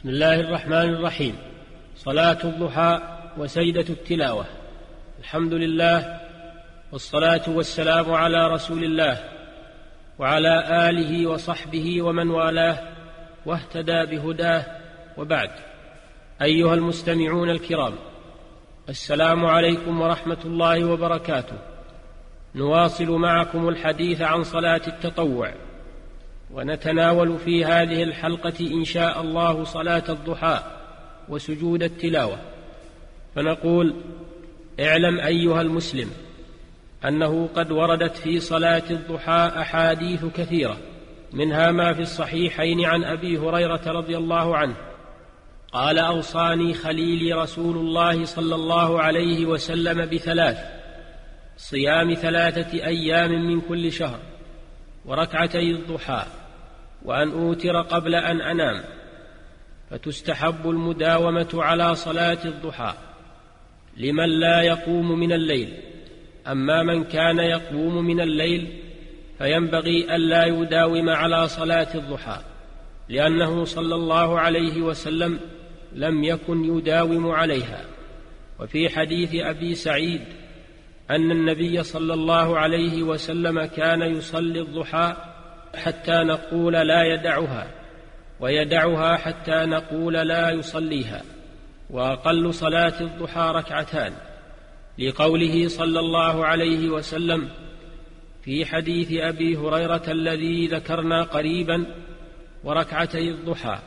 بسم الله الرحمن الرحيم. صلاة الضحى وسيدة التلاوة. الحمد لله والصلاة والسلام على رسول الله وعلى آله وصحبه ومن والاه واهتدى بهداه وبعد. أيها المستمعون الكرام السلام عليكم ورحمة الله وبركاته. نواصل معكم الحديث عن صلاة التطوع. ونتناول في هذه الحلقة إن شاء الله صلاة الضحى وسجود التلاوة. فنقول اعلم أيها المسلم أنه قد وردت في صلاة الضحى أحاديث كثيرة منها ما في الصحيحين عن أبي هريرة رضي الله عنه. قال أوصاني خليلي رسول الله صلى الله عليه وسلم بثلاث صيام ثلاثة أيام من كل شهر وركعتي الضحى. وأن أوتر قبل أن أنام فتستحب المداومة على صلاة الضحى. لمن لا يقوم من الليل أما من كان يقوم من الليل فينبغي ألا يداوم على صلاة الضحى لأنه صلى الله عليه وسلم لم يكن يداوم عليها. وفي حديث أبي سعيد أن النبي صلى الله عليه وسلم كان يصلي الضحى حتى نقول لا يدعها ويدعها حتى نقول لا يصليها وأقل صلاة الضحى ركعتان لقوله صلى الله عليه وسلم في حديث أبي هريرة الذي ذكرنا قريبا وركعتي الضحى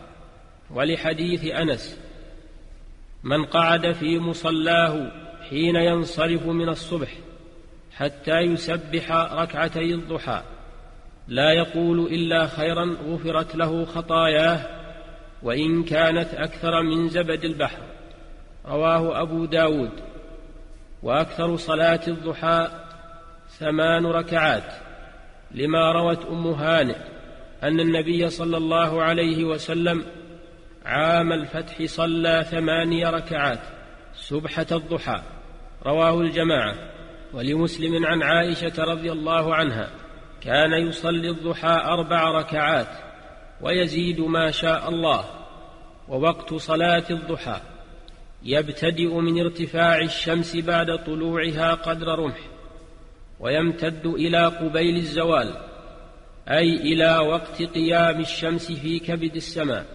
ولحديث أنس من قعد في مصلاه حين ينصرف من الصبح حتى يسبح ركعتي الضحى لا يقول إلا خيرا غفرت له خطاياه وإن كانت أكثر من زبد البحر. رواه أبو داود. وأكثر صلاة الضحى ثمان ركعات لما روت أم هانئ أن النبي صلى الله عليه وسلم عام الفتح صلى ثماني ركعات سبحة الضحى. رواه الجماعة. ولمسلم عن عائشة رضي الله عنها. كان يصلي الضحى أربع ركعات ويزيد ما شاء الله ووقت صلاة الضحى يبتدئ من ارتفاع الشمس بعد طلوعها قدر رمح ويمتد إلى قبيل الزوال أي إلى وقت قيام الشمس في كبد السماء.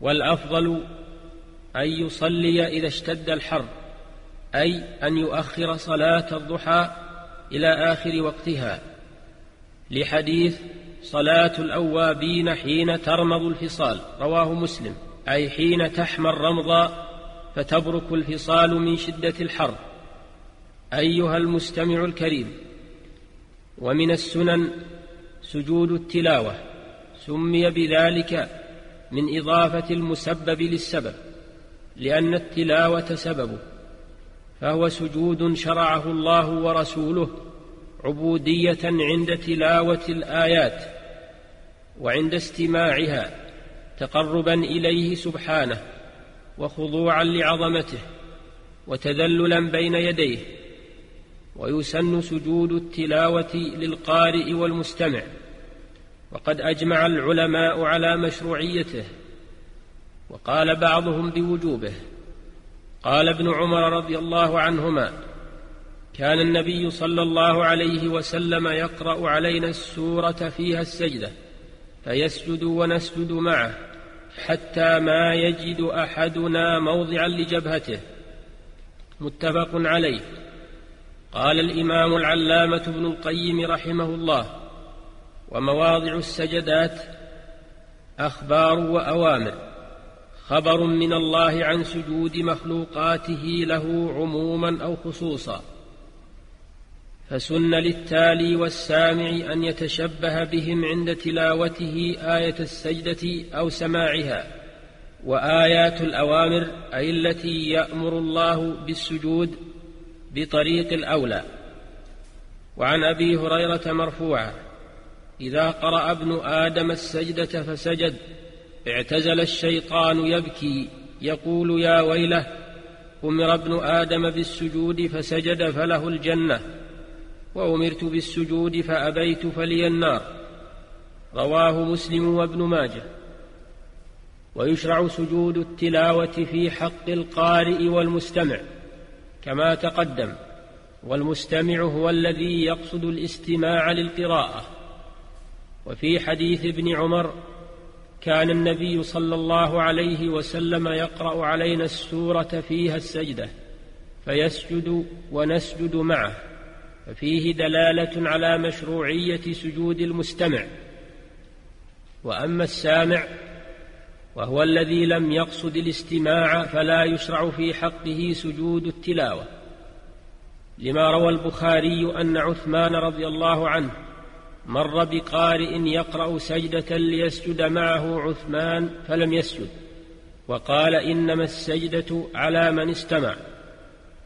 والأفضل أن يصلي إذا اشتد الحر أي أن يؤخر صلاة الضحى إلى آخر وقتها. لحديث صلاة الأوابين حين ترمض الفصال رواه مسلم أي حين تحمى الرمض فتبرك الفصال من شدة الحر. أيها المستمع الكريم ومن السنن سجود التلاوة سمي بذلك من إضافة المسبب للسبب لأن التلاوة سببه فهو سجود شرعه الله ورسوله عبودية عند تلاوة الآيات وعند استماعها تقربا إليه سبحانه وخضوعا لعظمته وتذللا بين يديه ويسن سجود التلاوة للقارئ والمستمع وقد أجمع العلماء على مشروعيته وقال بعضهم بوجوبه قال ابن عمر رضي الله عنهما كان النبي صلى الله عليه وسلم يقرأ علينا السورة فيها السجدة فيسجد ونسجد معه حتى ما يجد أحدنا موضعا لجبهته. متفق عليه. قال الإمام العلامة ابن القيم رحمه الله ومواضع السجدات أخبار وأوامر خبر من الله عن سجود مخلوقاته له عموما أو خصوصا. فسن للتالي والسامع أن يتشبه بهم عند تلاوته آية السجدة أو سماعها وآيات الأوامر أي التي يأمر الله بالسجود بطريق الأولى. وعن أبي هريرة مرفوعا إذا قرأ ابن آدم السجدة فسجد اعتزل الشيطان يبكي يقول يا ويله أمر ابن آدم بالسجود فسجد فله الجنة. وأمرت بالسجود فأبيت فلي النار. رواه مسلم وابن ماجه. ويشرع سجود التلاوة في حق القارئ والمستمع كما تقدم. والمستمع هو الذي يقصد الاستماع للقراءة. وفي حديث ابن عمر كان النبي صلى الله عليه وسلم يقرأ علينا السورة فيها السجدة فيسجد ونسجد معه. ففيه دلالة على مشروعية سجود المستمع. وأما السامع وهو الذي لم يقصد الاستماع فلا يشرع في حقه سجود التلاوة. لما روى البخاري أن عثمان رضي الله عنه مر بقارئ يقرأ سجدة ليسجد معه عثمان فلم يسجد وقال إنما السجدة على من استمع.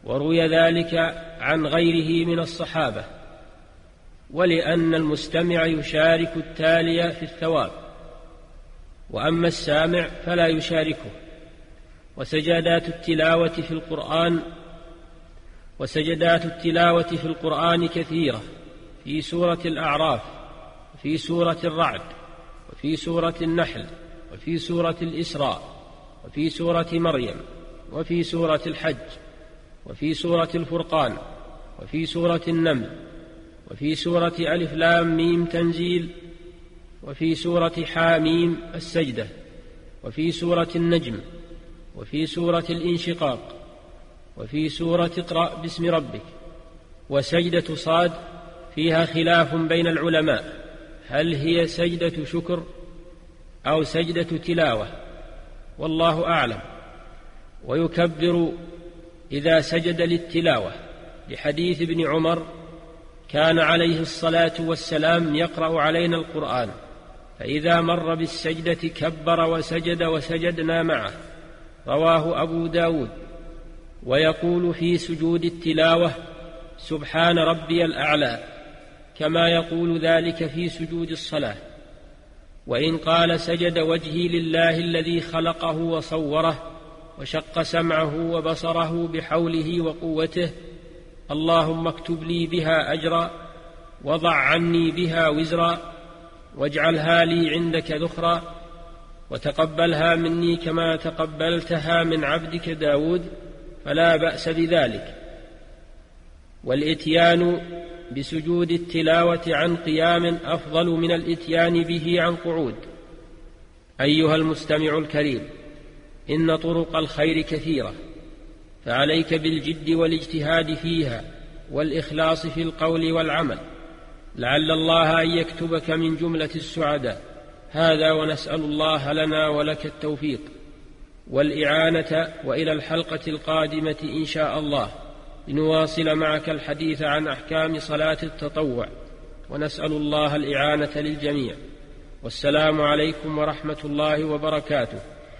وروي ذلك عن غيره من الصحابة ولأن المستمع يشارك التالي في الثواب وأما السامع فلا يشاركه وسجدات التلاوة في القرآن وسجدات التلاوة في القرآن كثيرة في سورة الأعراف وفي سورة الرعد وفي سورة النحل وفي سورة الإسراء وفي سورة مريم وفي سورة الحج. وفي سورة الفرقان وفي سورة النمل وفي سورة ألف لام ميم تنزيل وفي سورة حاميم السجدة وفي سورة النجم وفي سورة الانشقاق وفي سورة اقرأ باسم ربك. وسجدة صاد فيها خلاف بين العلماء هل هي سجدة شكر أو سجدة تلاوة؟ والله أعلم. ويكبر إذا سجد للتلاوة لحديث ابن عمر كان عليه الصلاة والسلام يقرأ علينا القرآن فإذا مر بالسجدة كبر وسجد وسجدنا معه رواه أبو داود ويقول في سجود التلاوة سبحان ربي الأعلى كما يقول ذلك في سجود الصلاة. وإن قال سجد وجهي لله الذي خلقه وصوره وشق سمعه وبصره بحوله وقوته اللهم اكتب لي بها أجرا وضع عني بها وزرا واجعلها لي عندك ذخرا وتقبلها مني كما تقبلتها من عبدك داود فلا بأس بذلك. والإتيان بسجود التلاوة عن قيام أفضل من الإتيان به عن قعود. أيها المستمع الكريم. إن طرق الخير كثيرة فعليك بالجد والاجتهاد فيها والإخلاص في القول والعمل. لعل الله أن يكتبك من جملة السعداء هذا ونسأل الله لنا ولك التوفيق. والإعانة وإلى الحلقة القادمة إن شاء الله لنواصل معك الحديث عن أحكام صلاة التطوع. ونسأل الله الإعانة للجميع. والسلام عليكم ورحمة الله وبركاته.